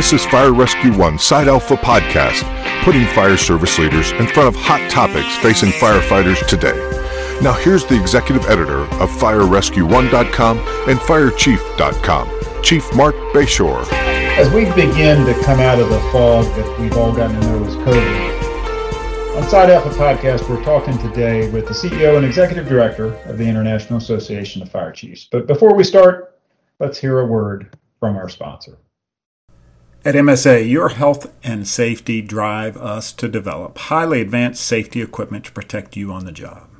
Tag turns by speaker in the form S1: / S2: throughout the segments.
S1: This is Fire Rescue One Side Alpha Podcast, putting fire service leaders in front of hot topics facing firefighters today. Now, here's the executive editor of FireRescue1.com and FireChief.com, Chief Marc Bashoor.
S2: As we begin to come out of the fog that we've all gotten to know as COVID, on Side Alpha Podcast, we're talking today with the CEO and Executive Director of the International Association of Fire Chiefs. But before we start, let's hear a word from our sponsor.
S3: At MSA, your health and safety drive us to develop highly advanced safety equipment to protect you on the job.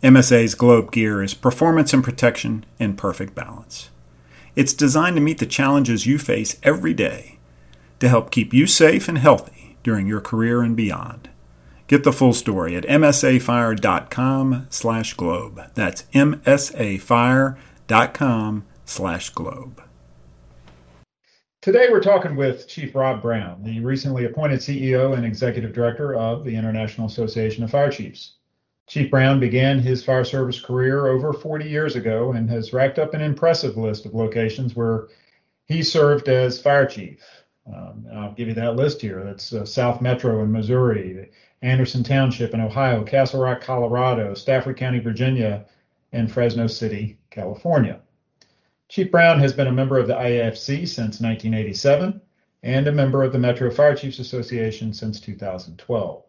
S3: MSA's Globe Gear is performance and protection in perfect balance. It's designed to meet the challenges you face every day to help keep you safe and healthy during your career and beyond. Get the full story at msafire.com/globe. That's msafire.com/globe.
S2: Today, we're talking with Chief Rob Brown, the recently appointed CEO and Executive Director of the International Association of Fire Chiefs. Chief Brown began his fire service career over 40 years ago and has racked up an impressive list of locations where he served as fire chief. Um, I'll give you that list here. That's uh, South Metro in Missouri, Anderson Township in Ohio, Castle Rock, Colorado, Stafford County, Virginia, and Fresno City, California. Chief Brown has been a member of the IAFC since 1987 and a member of the Metro Fire Chiefs Association since 2012.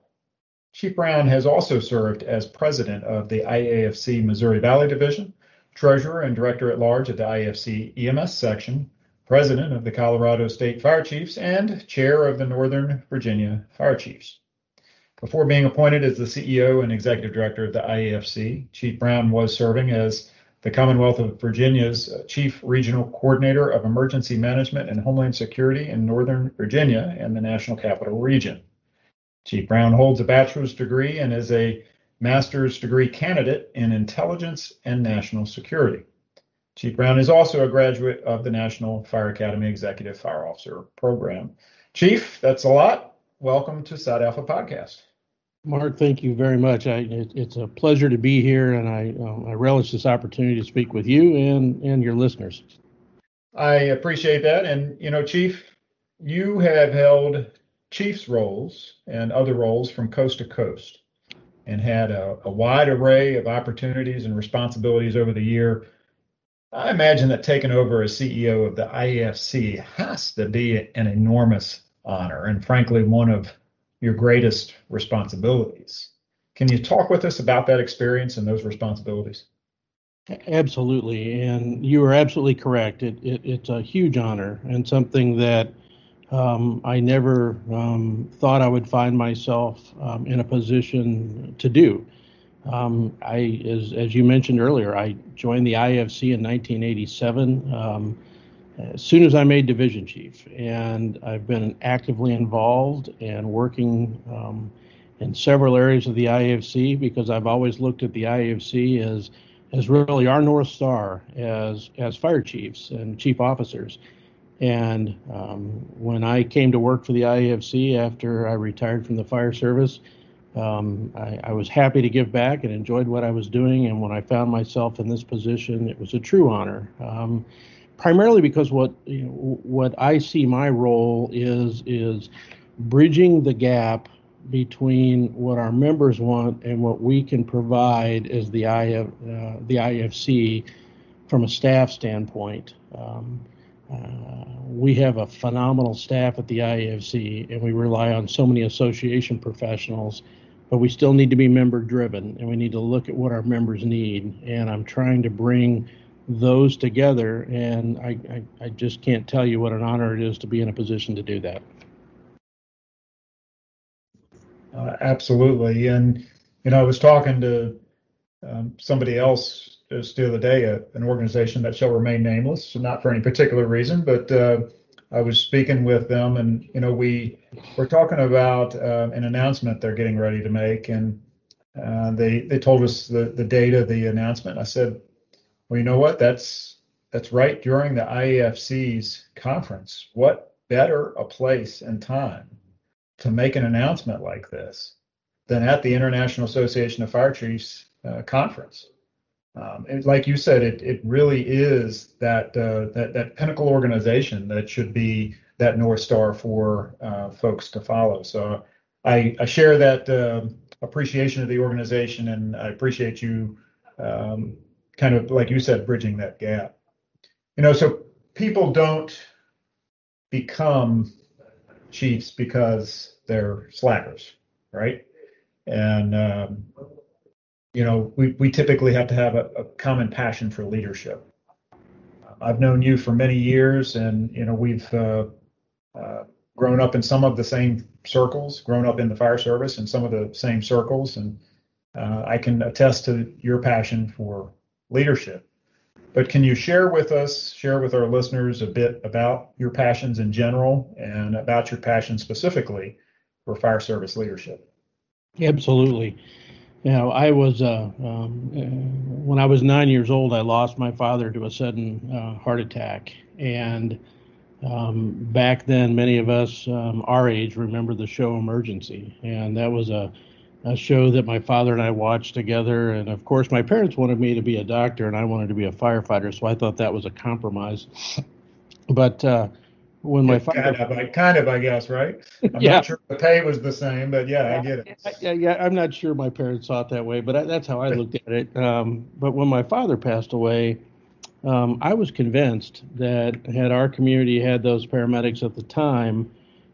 S2: Chief Brown has also served as president of the IAFC Missouri Valley Division, treasurer and director at large of the IAFC EMS section, president of the Colorado State Fire Chiefs, and chair of the Northern Virginia Fire Chiefs. Before being appointed as the CEO and executive director of the IAFC, Chief Brown was serving as the Commonwealth of Virginia's uh, Chief Regional Coordinator of Emergency Management and Homeland Security in Northern Virginia and the National Capital Region. Chief Brown holds a bachelor's degree and is a master's degree candidate in intelligence and national security. Chief Brown is also a graduate of the National Fire Academy Executive Fire Officer Program. Chief, that's a lot. Welcome to Side Alpha Podcast.
S4: Marc, thank you very much. I, it, it's a pleasure to be here, and I, um, I relish this opportunity to speak with you and, and your listeners.
S2: I appreciate that. And, you know, Chief, you have held Chiefs roles and other roles from coast to coast and had a, a wide array of opportunities and responsibilities over the year. I imagine that taking over as CEO of the IAFC has to be an enormous honor and, frankly, one of your greatest responsibilities. Can you talk with us about that experience and those responsibilities?
S4: Absolutely, and you are absolutely correct. It, it, it's a huge honor and something that um, I never um, thought I would find myself um, in a position to do. Um, I, as, as you mentioned earlier, I joined the IAFC in 1987 um, as soon as I made division chief, and I've been actively involved and working um, in several areas of the IAFC because I've always looked at the IAFC as as really our north star as as fire chiefs and chief officers. And um, when I came to work for the IAFC after I retired from the fire service, um, I, I, was happy to give back and enjoyed what I was doing. And when I found myself in this position, it was a true honor. Um, primarily because what you know, what I see my role is is bridging the gap between what our members want and what we can provide as the IF, uh, the IAFC from a staff standpoint. Um, uh, we have a phenomenal staff at the IAFC, and we rely on so many association professionals, but we still need to be member driven, and we need to look at what our members need. And I'm trying to bring those together, and I, I, I just can't tell you what an honor it is to be in a position to do that.
S2: Uh, absolutely, and you know, I was talking to um, somebody else just the other day, a, an organization that shall remain nameless, not for any particular reason, but uh, I was speaking with them, and you know, we were talking about uh, an announcement they're getting ready to make, and uh, they they told us the the date of the announcement. I said, well, you know what? That's that's right during the IAFC's conference. What better a place and time to make an announcement like this than at the International Association of Fire Chiefs uh, conference? Um, and like you said, it it really is that uh, that that pinnacle organization that should be that north star for uh, folks to follow. So I, I share that uh, appreciation of the organization, and I appreciate you um, kind of like you said, bridging that gap. You know, so people don't become chiefs because they're slackers, right? And um, you know, we we typically have to have a, a common passion for leadership. I've known you for many years, and you know we've uh, uh, grown up in some of the same circles, grown up in the fire service in some of the same circles, and uh, I can attest to your passion for leadership. But can you share with us, share with our listeners a bit about your passions in general and about your passion specifically for fire service leadership?
S4: Absolutely. You know, I was uh, um, uh, when I was nine years old, I lost my father to a sudden uh, heart attack, and um, back then, many of us um, our age remember the show Emergency, and that was a, a show that my father and I watched together. And of course, my parents wanted me to be a doctor, and I wanted to be a firefighter, so I thought that was a compromise. But uh, when my father,
S2: kind of, kind of, I guess, right? I'm
S4: yeah.
S2: not sure the pay was the same, but yeah, I get it.
S4: Yeah, yeah, I'm not sure my parents saw it that way, but I, that's how I looked at it. Um, but when my father passed away, um, I was convinced that had our community had those paramedics at the time,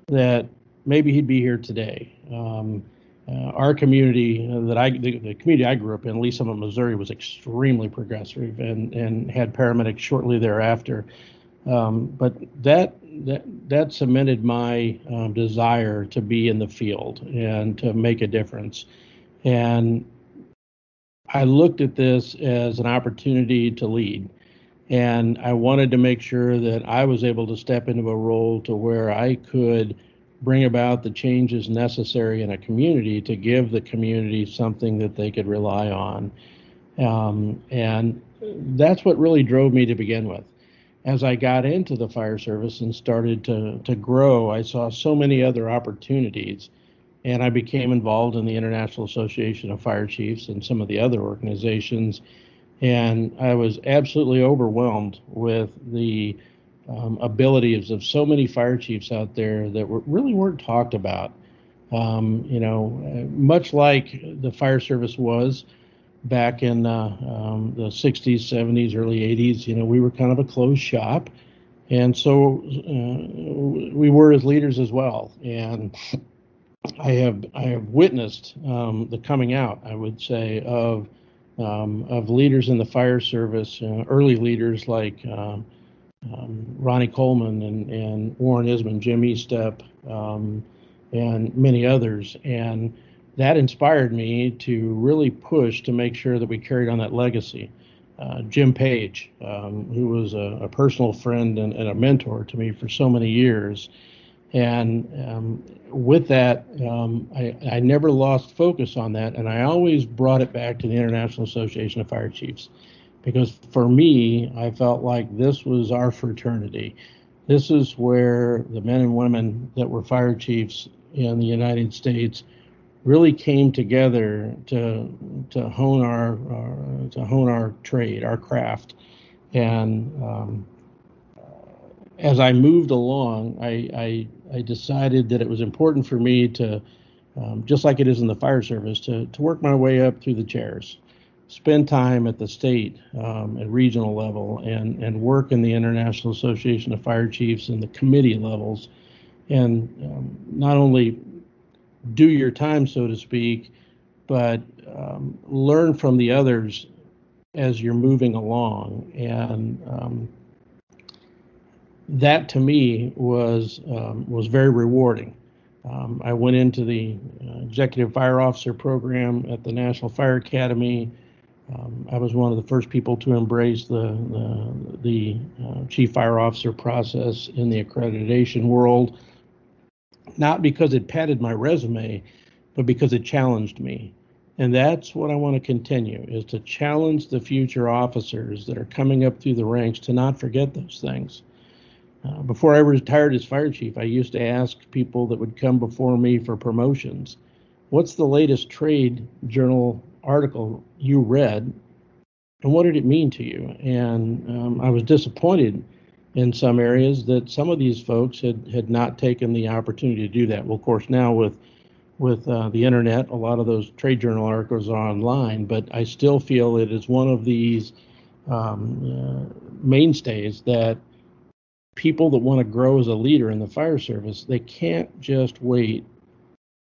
S4: that maybe he'd be here today. Um, uh, our community uh, that I, the, the, community I grew up in, Lee's Summit, Missouri, was extremely progressive and, and had paramedics shortly thereafter. Um, but that, that that cemented my um, desire to be in the field and to make a difference. And I looked at this as an opportunity to lead. And I wanted to make sure that I was able to step into a role to where I could bring about the changes necessary in a community to give the community something that they could rely on. Um, and that's what really drove me to begin with. As I got into the fire service and started to, to grow, I saw so many other opportunities. And I became involved in the International Association of Fire Chiefs and some of the other organizations and I was absolutely overwhelmed with the um, abilities of so many fire chiefs out there that were, really weren't talked about. Um, you know, much like the fire service was back in uh, um, the 60s, 70s, early 80s, you know, we were kind of a closed shop. And so uh, we were as leaders as well. And I have I have witnessed um, the coming out, I would say, of um, of leaders in the fire service, uh, early leaders like uh, um, Ronny Coleman and, and Warren Isman, Jim Estepp, um, and many others. And that inspired me to really push to make sure that we carried on that legacy. Uh, Jim Page, um, who was a, a personal friend and, and, a mentor to me for so many years, and um, with that, um, I, I, never lost focus on that, and I always brought it back to the International Association of Fire Chiefs, because for me, I felt like this was our fraternity. This is where the men and women that were fire chiefs in the United States really came together to to hone our, our to hone our trade, our craft, and um, as I moved along, I, I, I, decided that it was important for me to, um, just like it is in the fire service, to, to work my way up through the chairs, spend time at the state um, and regional level, and, and work in the International Association of Fire Chiefs and the committee levels, and um, not only do your time, so to speak, but um, learn from the others as you're moving along. And um, that to me was um, was very rewarding. Um, I went into the uh, executive fire officer program at the National Fire Academy. Um, I was one of the first people to embrace the the, the uh, chief fire officer process in the accreditation world, not because it padded my resume, but because it challenged me. And that's what I want to continue is to challenge the future officers that are coming up through the ranks to not forget those things uh, before I retired as fire chief, I used to ask people that would come before me for promotions, what's the latest trade journal article you read and what did it mean to you? And um, I was disappointed in some areas that some of these folks had had not taken the opportunity to do that. Well, of course, now with with uh, the internet, a lot of those trade journal articles are online, but I still feel it is one of these um, uh, mainstays that people that want to grow as a leader in the fire service, they can't just wait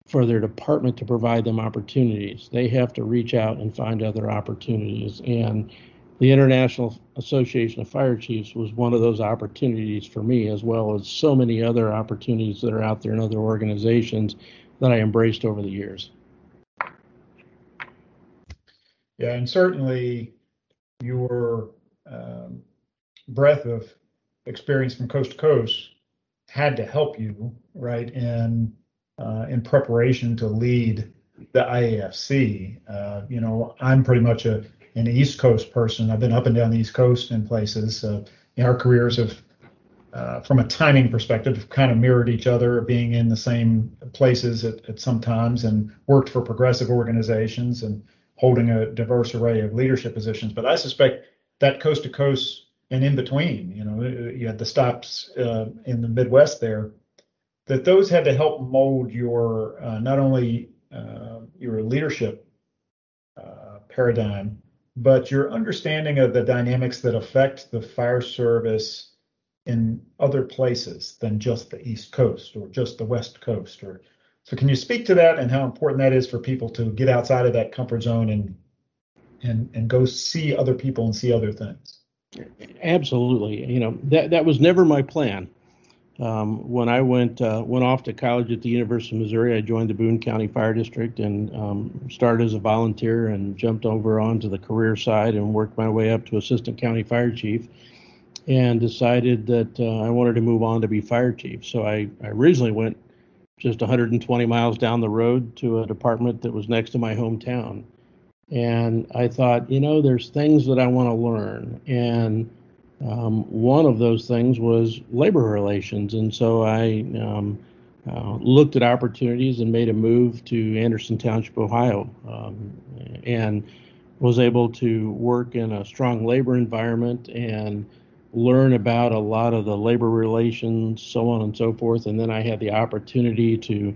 S4: for their department to provide them opportunities. They have to reach out and find other opportunities. And the International Association of Fire Chiefs was one of those opportunities for me, as well as so many other opportunities that are out there in other organizations that I embraced over the years.
S2: Yeah, and certainly your um, breadth of experience from coast to coast had to help you, right, in uh, in preparation to lead the IAFC. Uh, you know, I'm pretty much a an East Coast person. I've been up and down the East Coast in places. Uh, our careers have, uh, from a timing perspective, have kind of mirrored each other, being in the same places at, at some times, and worked for progressive organizations and holding a diverse array of leadership positions. But I suspect that coast to coast and in between, you know, you had the stops uh, in the Midwest there, that those had to help mold your uh, not only uh, your leadership uh, paradigm, but your understanding of the dynamics that affect the fire service in other places than just the East Coast or just the West Coast. Or so, can you speak to that and how important that is for people to get outside of that comfort zone and and and go see other people and see other things?
S4: Absolutely. You know that that was never my plan. Um, when I went uh, went off to college at the University of Missouri, I joined the Boone County Fire District and um, started as a volunteer and jumped over onto the career side and worked my way up to assistant county fire chief. And decided that uh, I wanted to move on to be fire chief. So I, I originally went just 120 miles down the road to a department that was next to my hometown. And I thought, you know, there's things that I want to learn. And um, one of those things was labor relations. And so I um, uh, looked at opportunities and made a move to Anderson Township, Ohio, um, and was able to work in a strong labor environment and learn about a lot of the labor relations, so on and so forth. And then I had the opportunity to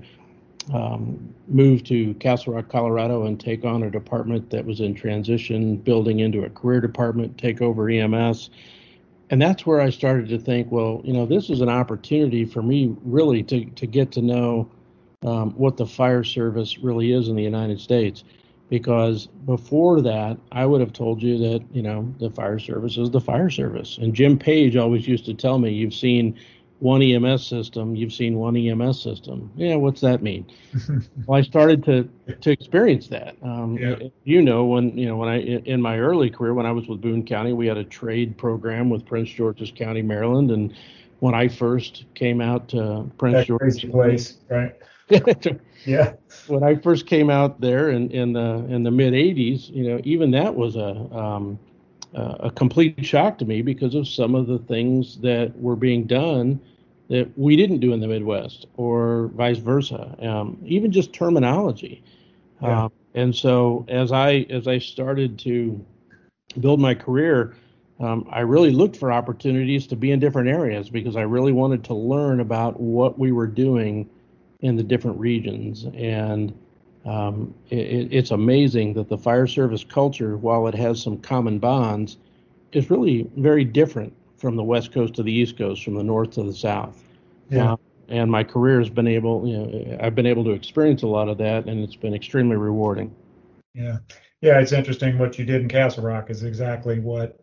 S4: um, move to Castle Rock, Colorado, and take on a department that was in transition, building into a career department, take over EMS and that's where I started to think, well, you know, this is an opportunity for me really to to get to know um, what the fire service really is in the United States. Because before that, I would have told you that you know the fire service is the fire service. And Jim Page always used to tell me, "You've seen one EMS system, you've seen one EMS system. Yeah, what's that mean? well, I started to to experience that. Um, yeah. You know, when you know when I in my early career when I was with Boone County, we had a trade program with Prince George's County, Maryland, and when I first came out to Prince
S2: that
S4: George's
S2: place, right? yeah.
S4: When I first came out there in in the in the mid '80s, you know, even that was a um, uh, a complete shock to me because of some of the things that were being done that we didn't do in the Midwest, or vice versa. Um, even just terminology. Yeah. Um, and so as I as I started to build my career, um, I really looked for opportunities to be in different areas because I really wanted to learn about what we were doing in the different regions and um, it, it's amazing that the fire service culture, while it has some common bonds, is really very different from the west coast to the east coast, from the north to the south.
S2: Yeah. Uh,
S4: and my career has been able, you know, I've been able to experience a lot of that, and it's been extremely rewarding.
S2: Yeah, yeah, it's interesting. What you did in Castle Rock is exactly what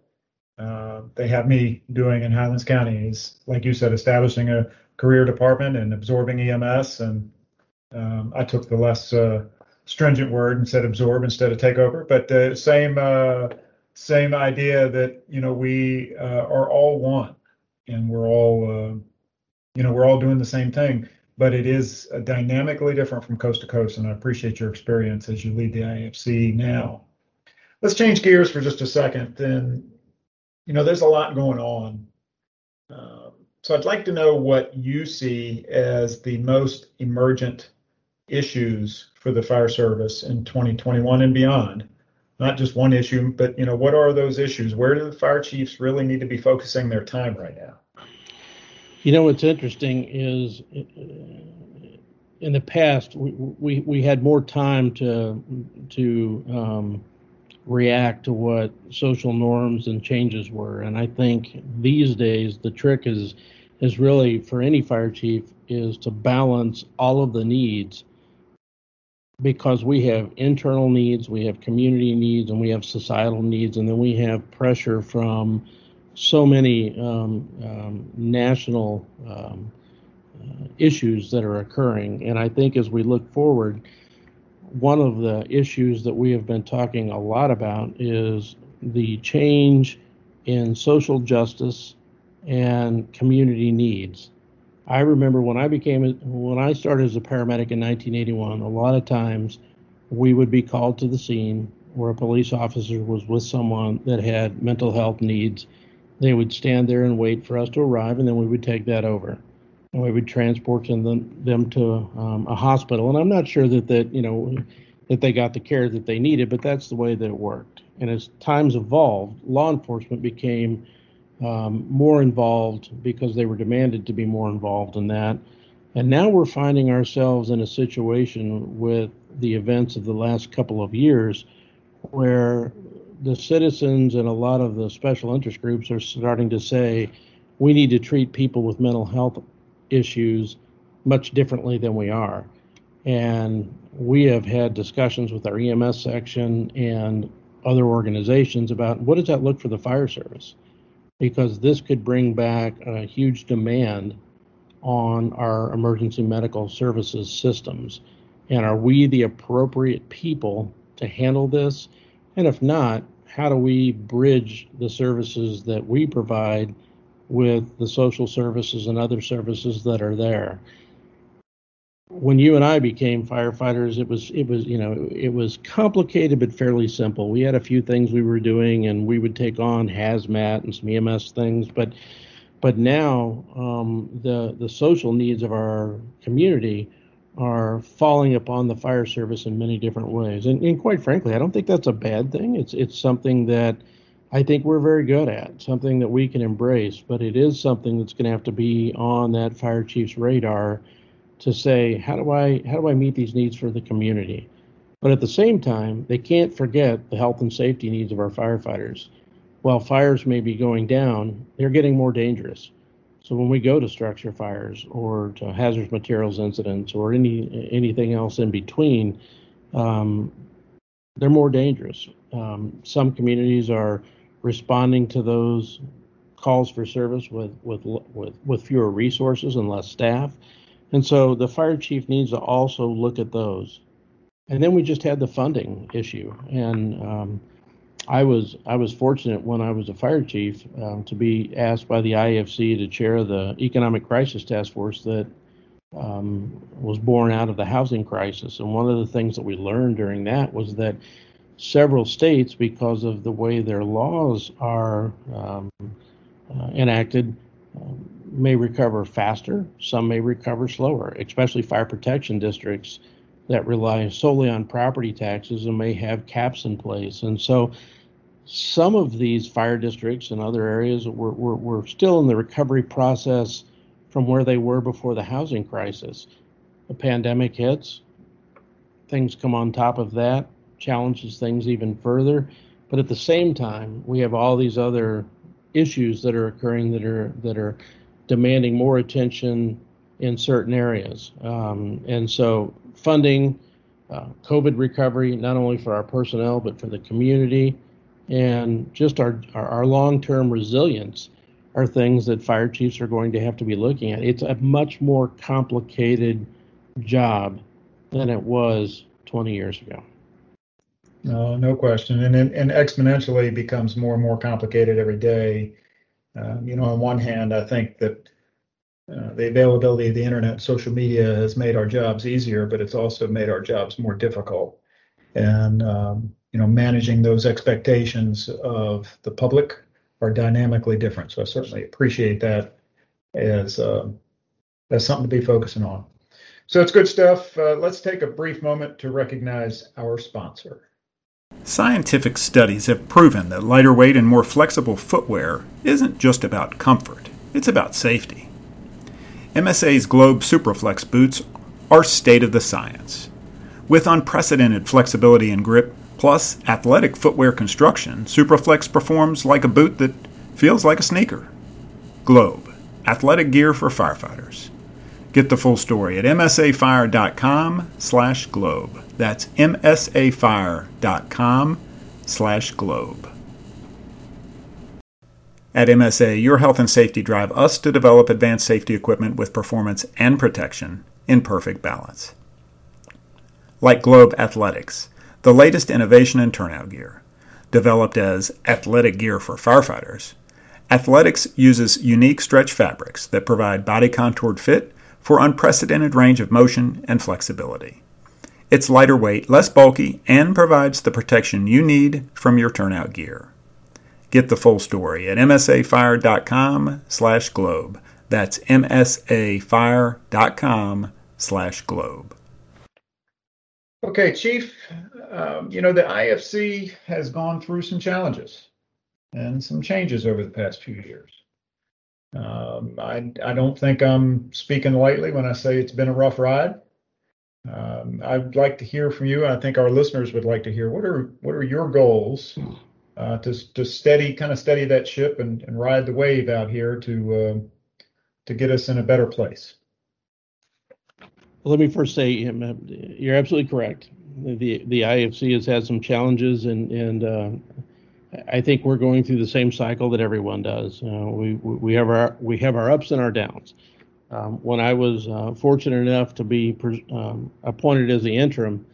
S2: uh, they have me doing in Highlands County. Is like you said, establishing a career department and absorbing EMS and um, I took the less uh, stringent word and said absorb instead of take over, but the same uh, same idea that you know we uh, are all one and we're all uh, you know we're all doing the same thing, but it is dynamically different from coast to coast. And I appreciate your experience as you lead the IAFC now. Let's change gears for just a second. And you know, there's a lot going on. Um, so I'd like to know what you see as the most emergent issues for the fire service in 2021 and beyond. Not just one issue but you know what are those issues? Where do the fire chiefs really need to be focusing their time right now?
S4: You know what's interesting is in the past we, we, we had more time to to um, react to what social norms and changes were, and I think these days the trick is is really for any fire chief is to balance all of the needs because we have internal needs, we have community needs, and we have societal needs, and then we have pressure from so many um, um, national um, uh, issues that are occurring. And I think as we look forward, one of the issues that we have been talking a lot about is the change in social justice and community needs. I remember when I became when I started as a paramedic in 1981. A lot of times, we would be called to the scene where a police officer was with someone that had mental health needs. They would stand there and wait for us to arrive, and then we would take that over, and we would transport them them to um, a hospital. And I'm not sure that that you know that they got the care that they needed, but that's the way that it worked. And as times evolved, law enforcement became um, more involved because they were demanded to be more involved in that. And now we're finding ourselves in a situation with the events of the last couple of years where the citizens and a lot of the special interest groups are starting to say we need to treat people with mental health issues much differently than we are. And we have had discussions with our EMS section and other organizations about what does that look for the fire service? Because this could bring back a huge demand on our emergency medical services systems. And are we the appropriate people to handle this? And if not, how do we bridge the services that we provide with the social services and other services that are there? When you and I became firefighters, it was it was you know it was complicated but fairly simple. We had a few things we were doing, and we would take on hazmat and some EMS things, but but now um, the the social needs of our community are falling upon the fire service in many different ways, and, and quite frankly, I don't think that's a bad thing. It's it's something that I think we're very good at, something that we can embrace, but it is something that's going to have to be on that fire chief's radar to say how do I how do I meet these needs for the community? But at the same time, they can't forget the health and safety needs of our firefighters. While fires may be going down, they're getting more dangerous. So when we go to structure fires or to hazardous materials incidents or any anything else in between, um, they're more dangerous. Um, some communities are responding to those calls for service with with with, with fewer resources and less staff. And so the fire chief needs to also look at those. And then we just had the funding issue. And um, I was I was fortunate when I was a fire chief um, to be asked by the IAFC to chair the economic crisis task force that um, was born out of the housing crisis. And one of the things that we learned during that was that several states, because of the way their laws are um, uh, enacted, um, may recover faster, some may recover slower, especially fire protection districts that rely solely on property taxes and may have caps in place. And so some of these fire districts and other areas were, were, were still in the recovery process from where they were before the housing crisis. The pandemic hits, things come on top of that, challenges things even further. But at the same time, we have all these other issues that are occurring that are that are demanding more attention in certain areas. Um, and so, funding, uh, COVID recovery, not only for our personnel, but for the community, and just our, our, our long term resilience are things that fire chiefs are going to have to be looking at. It's a much more complicated job than it was 20 years ago.
S2: No, no question. And, and exponentially becomes more and more complicated every day. Um, you know, on one hand, I think that uh, the availability of the internet social media has made our jobs easier, but it's also made our jobs more difficult. And, um, you know, managing those expectations of the public are dynamically different. So I certainly appreciate that as, uh, as something to be focusing on. So it's good stuff. Uh, let's take a brief moment to recognize our sponsor.
S3: Scientific studies have proven that lighter weight and more flexible footwear isn't just about comfort, it's about safety. MSA's Globe Superflex boots are state of the science. With unprecedented flexibility and grip, plus athletic footwear construction, Superflex performs like a boot that feels like a sneaker. Globe, athletic gear for firefighters. Get the full story at msafire.com slash globe. That's msafire.com slash globe. At MSA, your health and safety drive us to develop advanced safety equipment with performance and protection in perfect balance. Like Globe Athletix, the latest innovation in turnout gear. Developed as athletic gear for firefighters, Athletix uses unique stretch fabrics that provide body contoured fit for unprecedented range of motion and flexibility. It's lighter weight, less bulky, and provides the protection you need from your turnout gear. Get the full story at msafire.com slash globe. That's msafire.com slash globe.
S2: Okay, Chief, um, you know, the IAFC has gone through some challenges and some changes over the past few years. Um, I, I don't think I'm speaking lightly when I say it's been a rough ride. Um, I'd like to hear from you. I think our listeners would like to hear what are what are your goals uh, to to steady kind of steady that ship and, and ride the wave out here to uh, to get us in a better place.
S4: Let me first say um, you're absolutely correct. The the IAFC has had some challenges, and and uh, I think we're going through the same cycle that everyone does. Uh, we we have our we have our ups and our downs. Um, when I was uh, fortunate enough to be um, appointed as the interim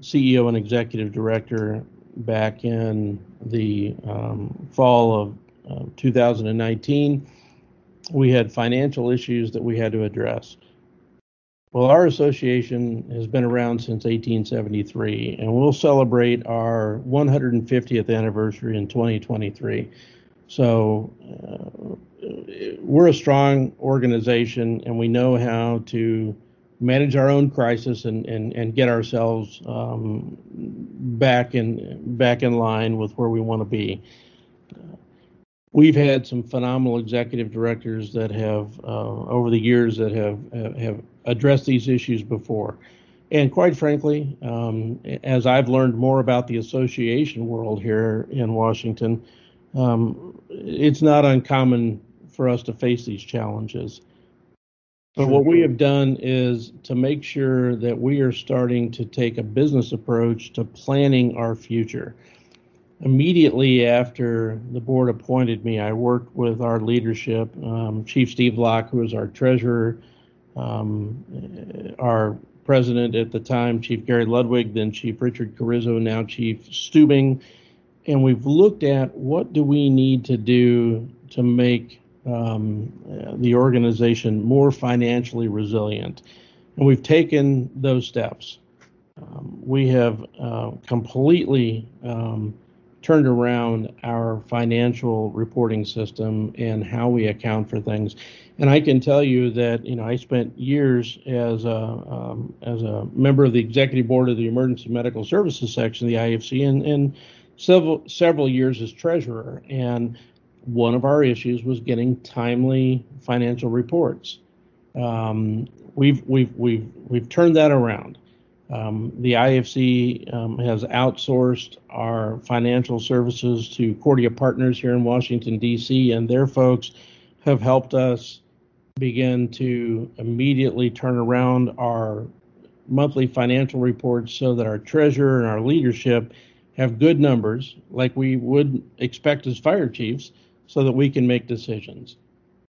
S4: CEO and executive director back in the um, fall of uh, 2019, we had financial issues that we had to address. Well, our association has been around since 1873, and we'll celebrate our 150th anniversary in 2023. So uh, we're a strong organization, and we know how to manage our own crisis and, and, and get ourselves um, back in back in line with where we want to be. we've had some phenomenal executive directors that have uh, over the years that have have addressed these issues before. And quite frankly, um, as I've learned more about the association world here in Washington, um, it's not uncommon for us to face these challenges. But what we have done is to make sure that we are starting to take a business approach to planning our future. Immediately after the board appointed me, I worked with our leadership, um, Chief Steve Locke, who was our treasurer, um, our president at the time, Chief Gary Ludwig, then Chief Richard Carrizzo, now Chief Stuebing, and we've looked at what do we need to do to make um, the organization more financially resilient, and we've taken those steps. Um, we have uh, completely um, turned around our financial reporting system and how we account for things. And I can tell you that you know I spent years as a um, as a member of the executive board of the Emergency Medical Services section of the IAFC, and, and several several years as treasurer. And one of our issues was getting timely financial reports. Um, we've we've we've we've turned that around. Um, the IAFC um, has outsourced our financial services to Cordia Partners here in Washington, D.C., and their folks have helped us begin to immediately turn around our monthly financial reports so that our treasurer and our leadership have good numbers, like we would expect as fire chiefs, so that we can make decisions.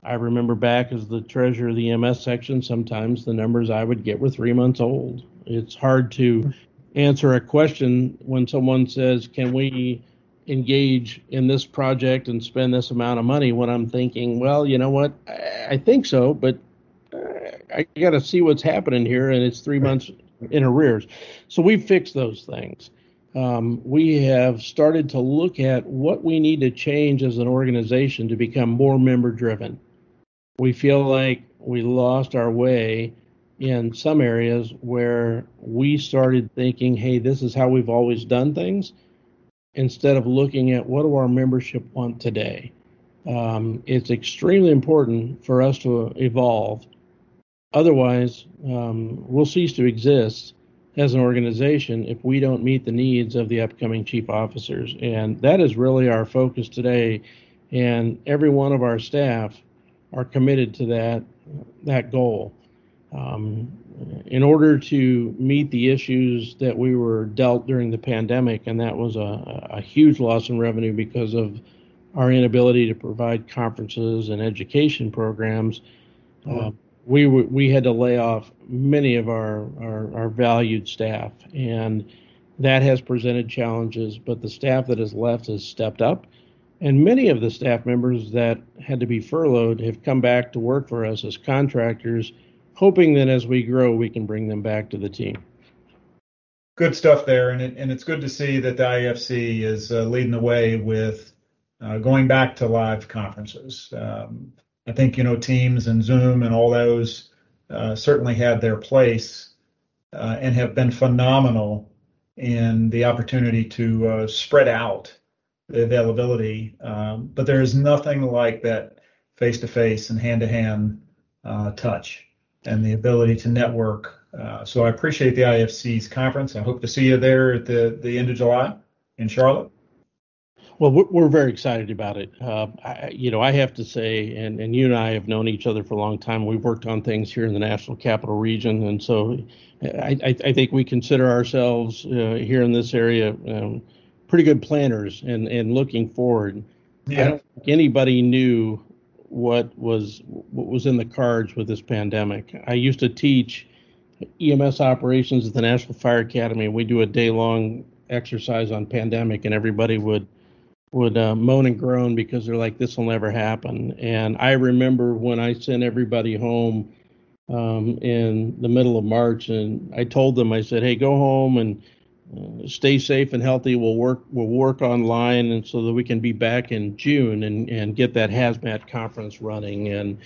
S4: I remember back as the treasurer of the EMS section, sometimes the numbers I would get were three months old it's hard to answer a question when someone says, "Can we engage in this project and spend this amount of money?" When I'm thinking, "Well, you know what? I, think so, but uh, I got to see what's happening here, and it's three months in arrears." So we've fixed those things. Um, we have started to look at what we need to change as an organization to become more member driven. We feel like we lost our way in some areas where we started thinking, hey, this is how we've always done things, instead of looking at what do our membership want today. Um, it's extremely important for us to evolve Otherwise, um, we'll cease to exist as an organization if we don't meet the needs of the upcoming chief officers. And that is really our focus today. And every one of our staff are committed to that that goal. Um, in order to meet the issues that we were dealt during the pandemic, and that was a, a huge loss in revenue because of our inability to provide conferences and education programs, uh, we we had to lay off many of our, our, our valued staff, and that has presented challenges. But the staff that has left has stepped up, and many of the staff members that had to be furloughed have come back to work for us as contractors, hoping that as we grow, we can bring them back to the team.
S2: Good stuff there, and it, and it's good to see that the IAFC is uh, leading the way with uh, going back to live conferences. Um, I think you know Teams and Zoom and all those uh, certainly had their place uh, and have been phenomenal in the opportunity to uh, spread out the availability. Um, but there is nothing like that face-to-face and hand-to-hand uh, touch and the ability to network. Uh, so I appreciate the IAFC's conference. I hope to see you there at the the end of July in Charlotte.
S4: Well, we're very excited about it. Uh, I, you know, I have to say, and, and you and I have known each other for a long time. We've worked on things here in the National Capital Region, and so I, I, I think we consider ourselves uh, here in this area um, pretty good planners and, and looking forward. Yeah. I don't think anybody knew what was what was in the cards with this pandemic. I used to teach EMS operations at the National Fire Academy, and we do a day long exercise on pandemic, and everybody would would uh, moan and groan because they're like, this will never happen. And I remember when I sent everybody home um, in the middle of March, and I told them, I said, hey, go home and uh, stay safe and healthy. We'll work, we'll work online, and so that we can be back in June and and get that hazmat conference running. And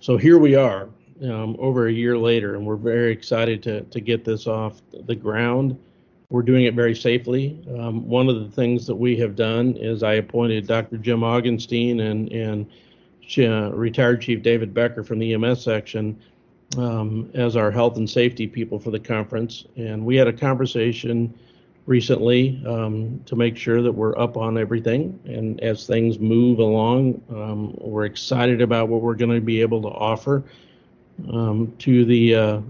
S4: so here we are, um, over a year later, and we're very excited to to get this off the ground we're doing it very safely. Um, one of the things that we have done is I appointed Dr. Jim Augenstein and and uh, retired Chief David Becker from the EMS section um, as our health and safety people for the conference. And we had a conversation recently um, to make sure that we're up on everything. And as things move along, um, we're excited about what we're going to be able to offer um, to the uh, uh,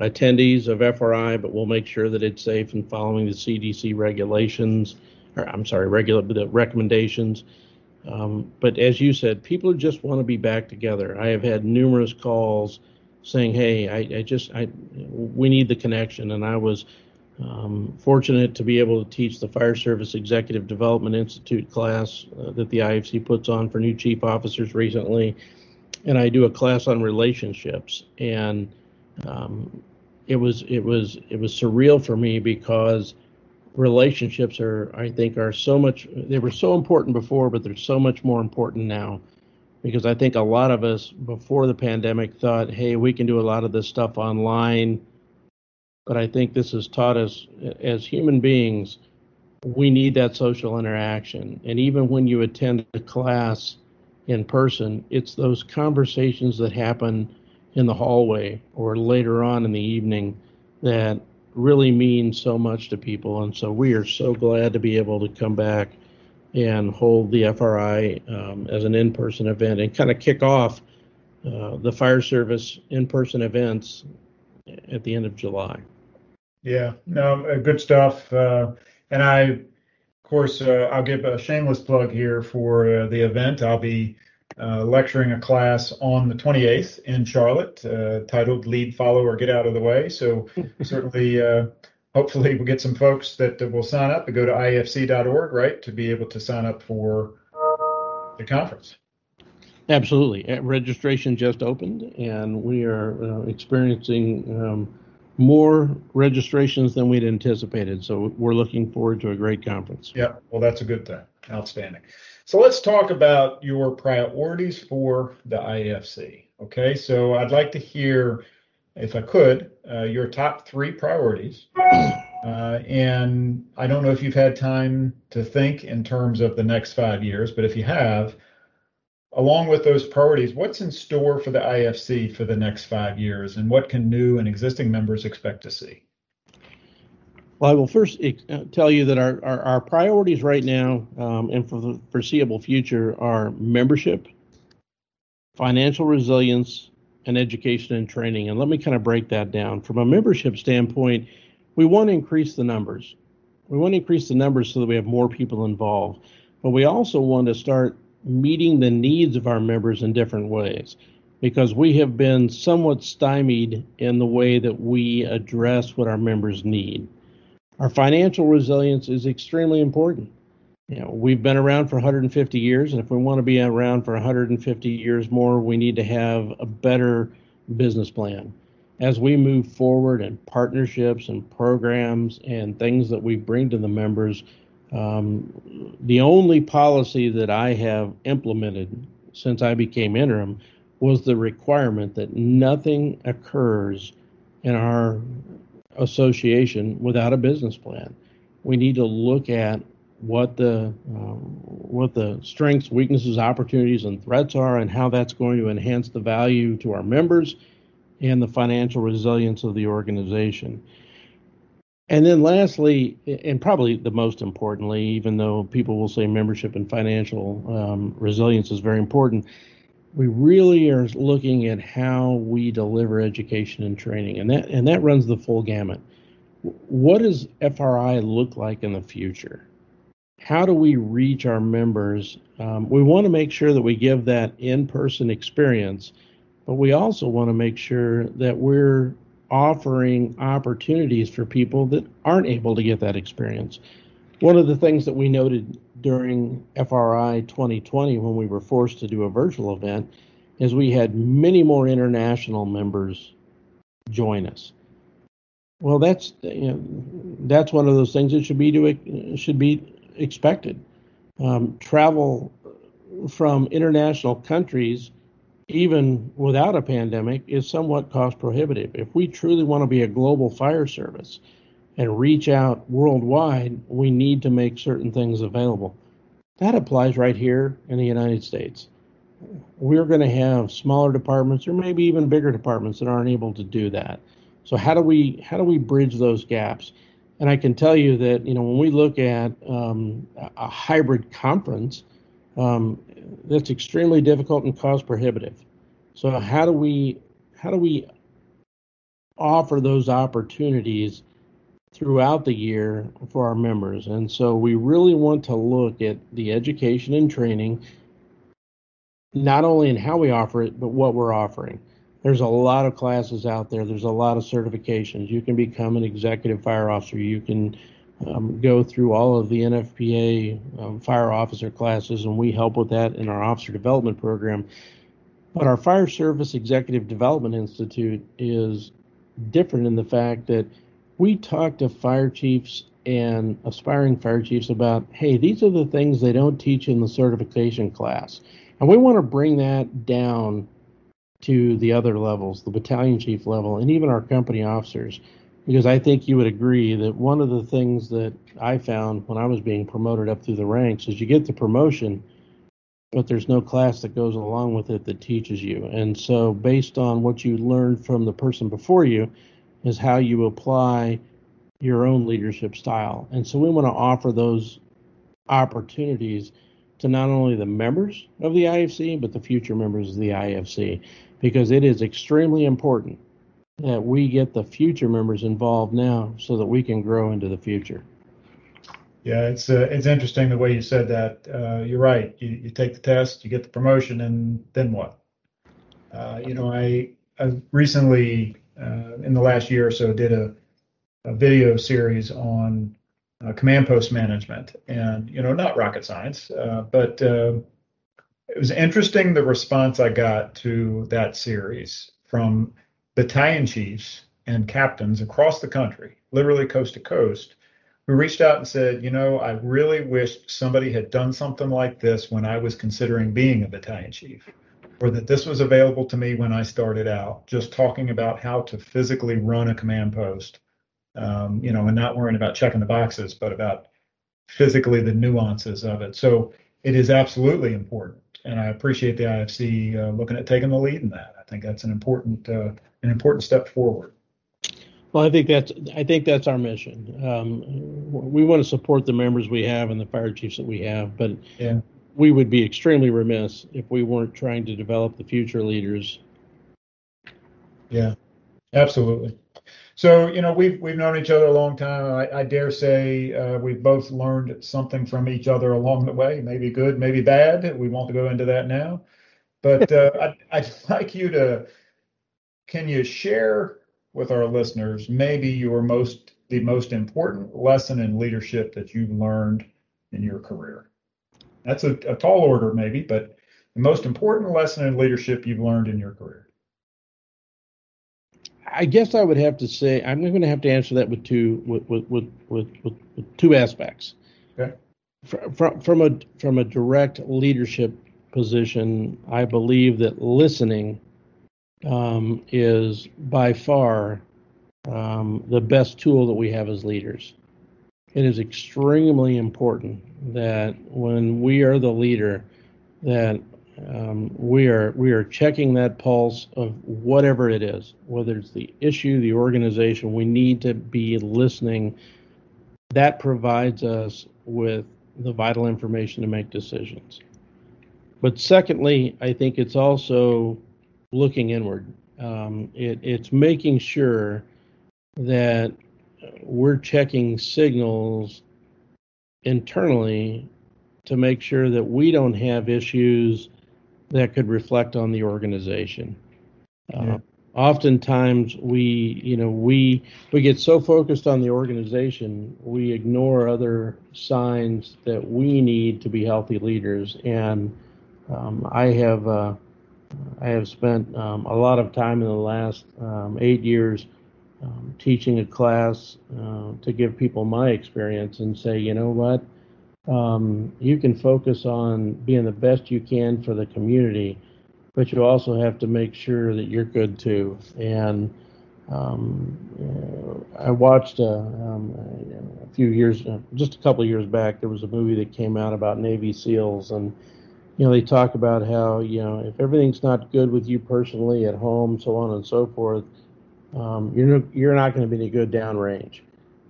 S4: attendees of FRI, but we'll make sure that it's safe and following the CDC regulations, or I'm sorry, regular the recommendations. Um, but as you said, people just want to be back together. I have had numerous calls saying, "Hey, I, I just, I, we need the connection," and I was um, fortunate to be able to teach the Fire Service Executive Development Institute class uh, that the IAFC puts on for new chief officers recently and I do a class on relationships, and um, it was it was it was surreal for me because relationships are I think are so much they were so important before, but they're so much more important now. Because I think a lot of us before the pandemic thought, hey, we can do a lot of this stuff online, but I think this has taught us as human beings we need that social interaction, and even when you attend a class in person. It's those conversations that happen in the hallway or later on in the evening that really mean so much to people. And so we are so glad to be able to come back and hold the FRI um, as an in person event and kind of kick off uh, the fire service in person events at the end of July.
S2: Yeah, no, uh, good stuff. Uh, and I of course, uh, I'll give a shameless plug here for uh, the event. I'll be uh, lecturing a class on the 28th in Charlotte uh, titled Lead, Follow, or Get Out of the Way. So, certainly, uh, hopefully, we'll get some folks that will sign up and go to iafc.org, right, to be able to sign up for the conference.
S4: Absolutely. Uh, registration just opened, and we are experiencing. Um, more registrations than we'd anticipated. So we're looking forward to a great conference.
S2: Yeah, well, that's a good thing. Outstanding. So let's talk about your priorities for the IAFC. Okay, so I'd like to hear, if I could, uh, your top three priorities. Uh, and I don't know if you've had time to think in terms of the next five years, but if you have, along with those priorities, what's in store for the IAFC for the next five years, and what can new and existing members expect to see?
S4: Well, I will first uh, tell you that our, our, our priorities right now um, and for the foreseeable future are membership, financial resilience, and education and training. And let me kind of break that down. From a membership standpoint, we want to increase the numbers. We want to increase the numbers so that we have more people involved. But we also want to start meeting the needs of our members in different ways because we have been somewhat stymied in the way that we address what our members need. Our financial resilience is extremely important. You know, we've been around for 150 years, and if we want to be around for 150 years more, we need to have a better business plan. As we move forward in partnerships and programs and things that we bring to the members, um, the only policy that I have implemented since I became interim was the requirement that nothing occurs in our association without a business plan. We need to look at what the uh, what the strengths, weaknesses, opportunities, and threats are, and how that's going to enhance the value to our members and the financial resilience of the organization. And then, lastly, and probably the most importantly, even though people will say membership and financial um, resilience is very important, we really are looking at how we deliver education and training, and that and that runs the full gamut. What does FRI look like in the future? How do we reach our members? Um, we want to make sure that we give that in-person experience, but we also want to make sure that we're offering opportunities for people that aren't able to get that experience. One of the things that we noted during FRI 2020 when we were forced to do a virtual event is we had many more international members join us. Well, that's you know, that's one of those things that should be to should be expected. Um, travel from international countries, even without a pandemic, is somewhat cost prohibitive. If we truly want to be a global fire service, and reach out worldwide, we need to make certain things available. That applies right here in the United States. We're going to have smaller departments or maybe even bigger departments that aren't able to do that. So how do we how do we bridge those gaps? And I can tell you that you know when we look at um, a hybrid conference, um, that's extremely difficult and cost prohibitive. So how do we how do we offer those opportunities throughout the year for our members. And so we really want to look at the education and training, not only in how we offer it, but what we're offering. There's a lot of classes out there. There's a lot of certifications. You can become an executive fire officer. You can um, go through all of the NFPA um, fire officer classes, and we help with that in our officer development program. But our Fire Service Executive Development Institute is different in the fact that we talk to fire chiefs and aspiring fire chiefs about, hey, these are the things they don't teach in the certification class. And we want to bring that down to the other levels, the battalion chief level, and even our company officers. Because I think you would agree that one of the things that I found when I was being promoted up through the ranks is you get the promotion, but there's no class that goes along with it that teaches you. And so, based on what you learned from the person before you, is how you apply your own leadership style. And so we want to offer those opportunities to not only the members of the IAFC, but the future members of the IAFC, because it is extremely important that we get the future members involved now so that we can grow into the future.
S2: Yeah, it's uh, it's interesting the way you said that. Uh, you're right. You, you take the test, you get the promotion, and then what? Uh, you know, I I recently uh, in the last year or so did a, a video series on uh, command post management, and you know, not rocket science, uh, but it was interesting the response I got to that series from battalion chiefs and captains across the country, literally coast to coast, who reached out and said, you know, I really wished somebody had done something like this when I was considering being a battalion chief or that this was available to me when I started out, just talking about how to physically run a command post, um, you know, and not worrying about checking the boxes, but about physically the nuances of it. So it is absolutely important. And I appreciate the IAFC uh, looking at taking the lead in that. I think that's an important uh, an important step forward.
S4: Well, I think that's I think that's our mission. Um, we want to support the members we have and the fire chiefs that we have, but
S2: yeah.
S4: we would be extremely remiss if we weren't trying to develop the future leaders.
S2: Yeah, absolutely. So you know we've we've known each other a long time. I, I dare say uh, we've both learned something from each other along the way. Maybe good, maybe bad. We won't go into that now. But uh, I'd, I'd like you to. Can you share with our listeners maybe your most the most important lesson in leadership that you've learned in your career? That's a, a tall order, maybe, but the most important lesson in leadership you've learned in your career.
S4: I guess I would have to say I'm going to have to answer that with two with with with, with, with two aspects.
S2: Okay.
S4: From from a from a direct leadership position, I believe that listening um, is by far um, the best tool that we have as leaders. It is extremely important that when we are the leader, that um, we are we are checking that pulse of whatever it is, whether it's the issue, the organization. We need to be listening. That provides us with the vital information to make decisions. But secondly, I think it's also looking inward. Um, it, it's making sure that we're checking signals internally to make sure that we don't have issues that could reflect on the organization. Uh, yeah. Uh, oftentimes we you know we we get so focused on the organization we ignore other signs that we need to be healthy leaders and um, i have uh, i have spent um, a lot of time in the last um, eight years um, teaching a class uh, to give people my experience and say you know what um, you can focus on being the best you can for the community, but you also have to make sure that you're good too. And um, I watched uh, um, a few years, uh, just a couple of years back, there was a movie that came out about Navy SEALs, and you know they talk about how you know if everything's not good with you personally at home, so on and so forth, um, you're you're not going to be any good downrange.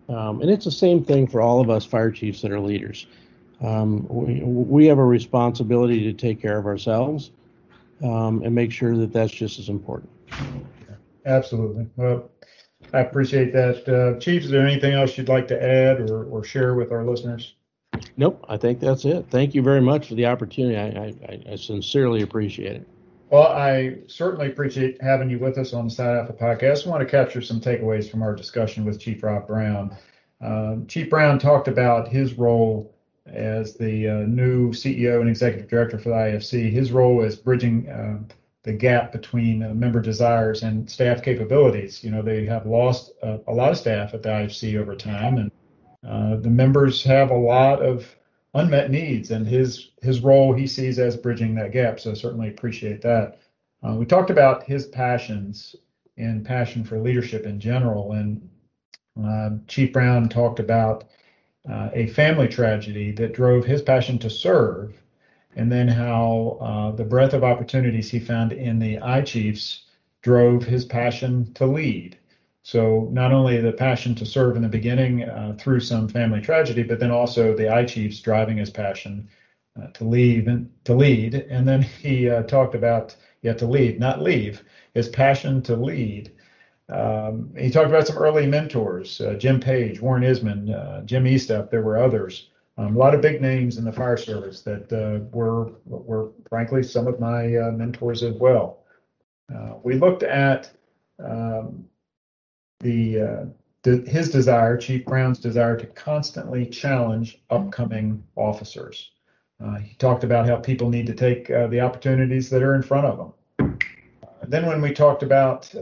S4: Um, and it's the same thing for all of us fire chiefs that are leaders um, we, we have a responsibility to take care of ourselves um, and make sure that that's just as important.
S2: Absolutely. Well, I appreciate that. Uh, Chief, is there anything else you'd like to add or, or share with our listeners?
S4: Nope, I think that's it. Thank you very much for the opportunity. I, I, I sincerely appreciate it.
S2: Well, I certainly appreciate having you with us on the Side Alpha podcast. I want to capture some takeaways from our discussion with Chief Rob Brown. Uh, Chief Brown talked about his role as the uh, new CEO and executive director for the IAFC. His role is bridging uh, the gap between uh, member desires and staff capabilities. You know, they have lost uh, a lot of staff at the IAFC over time, and uh, the members have a lot of unmet needs, and his his role he sees as bridging that gap. So certainly appreciate that. Uh, we talked about his passions and passion for leadership in general, and Chief Brown talked about uh, a family tragedy that drove his passion to serve, and then how uh, the breadth of opportunities he found in the I Chiefs drove his passion to lead. So not only the passion to serve in the beginning uh, through some family tragedy, but then also the I Chiefs driving his passion uh, to leave and to lead. And then he uh, talked about yeah to lead, not leave, his passion to lead um, he talked about some early mentors, uh, Jim Page, Warren Isman, uh, Jim Estepp. There were others. Um, a lot of big names in the fire service that uh, were, were frankly, some of my uh, mentors as well. Uh, we looked at um, the, uh, the, his desire, Chief Brown's desire, to constantly challenge upcoming officers. he talked about how people need to take the opportunities that are in front of them. then, when we talked about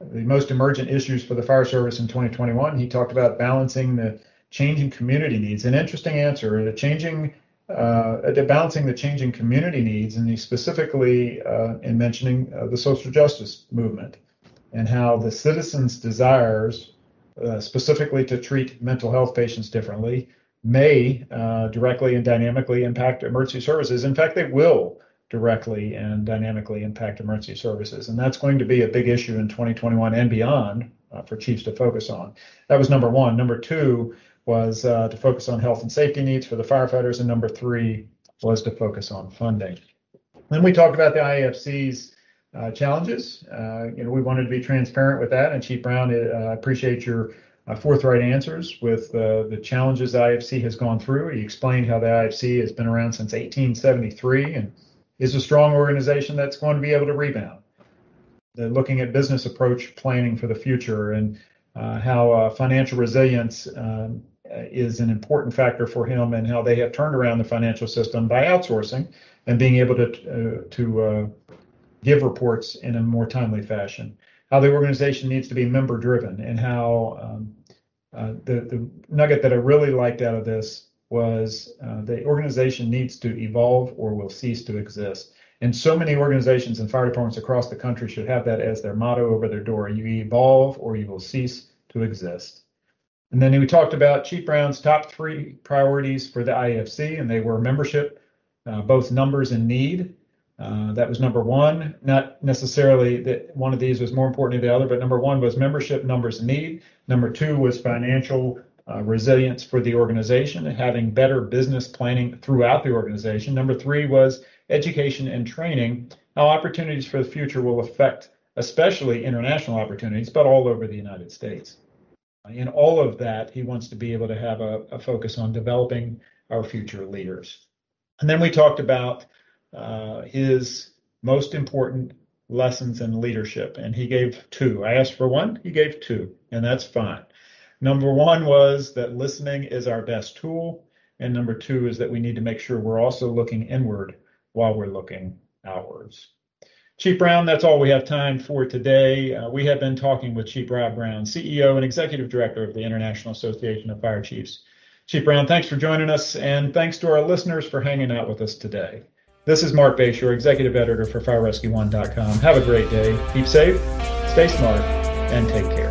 S2: the most emergent issues for the fire service in 2021. He talked about balancing the changing community needs. An interesting answer: the changing, uh, balancing the changing community needs, and he specifically uh, in mentioning uh, the social justice movement and how the citizens' desires, uh, specifically to treat mental health patients differently, may uh, directly and dynamically impact emergency services. In fact, they will directly and dynamically impact emergency services. And that's going to be a big issue in 2021 and beyond uh, for chiefs to focus on. That was number one. Number two was uh, to focus on health and safety needs for the firefighters. And number three was to focus on funding. Then we talked about the IAFC's uh, challenges. Uh, you know, we wanted to be transparent with that. And Chief Brown, uh, I appreciate your uh, forthright answers with uh, the challenges the IAFC has gone through. He explained how the IAFC has been around since 1873 and is a strong organization that's going to be able to rebound. They're looking at business approach planning for the future and uh, how uh, financial resilience um, is an important factor for him and how they have turned around the financial system by outsourcing and being able to uh, to uh, give reports in a more timely fashion. How the organization needs to be member driven and how um, uh, the the nugget that I really liked out of this was uh, the organization needs to evolve or will cease to exist. And so many organizations and fire departments across the country should have that as their motto over their door. You evolve or you will cease to exist. And then we talked about Chief Brown's top three priorities for the IAFC, and they were membership, uh, both numbers and need. Uh, that was number one. Not necessarily that one of these was more important than the other, but number one was membership, numbers, and need. Number two was financial resilience for the organization and having better business planning throughout the organization. Number three was education and training, how opportunities for the future will affect especially international opportunities, but all over the United States. In all of that, he wants to be able to have a, a focus on developing our future leaders. And then we talked about uh, his most important lessons in leadership, and he gave two. I asked for one, he gave two, and that's fine. Number one was that listening is our best tool. And number two is that we need to make sure we're also looking inward while we're looking outwards. Chief Brown, that's all we have time for today. Uh, we have been talking with Chief Rob Brown, CEO and Executive Director of the International Association of Fire Chiefs. Chief Brown, thanks for joining us, and thanks to our listeners for hanging out with us today. This is Marc Bashoor, Executive Editor for FireRescue1.com. Have a great day, keep safe, stay smart, and take care.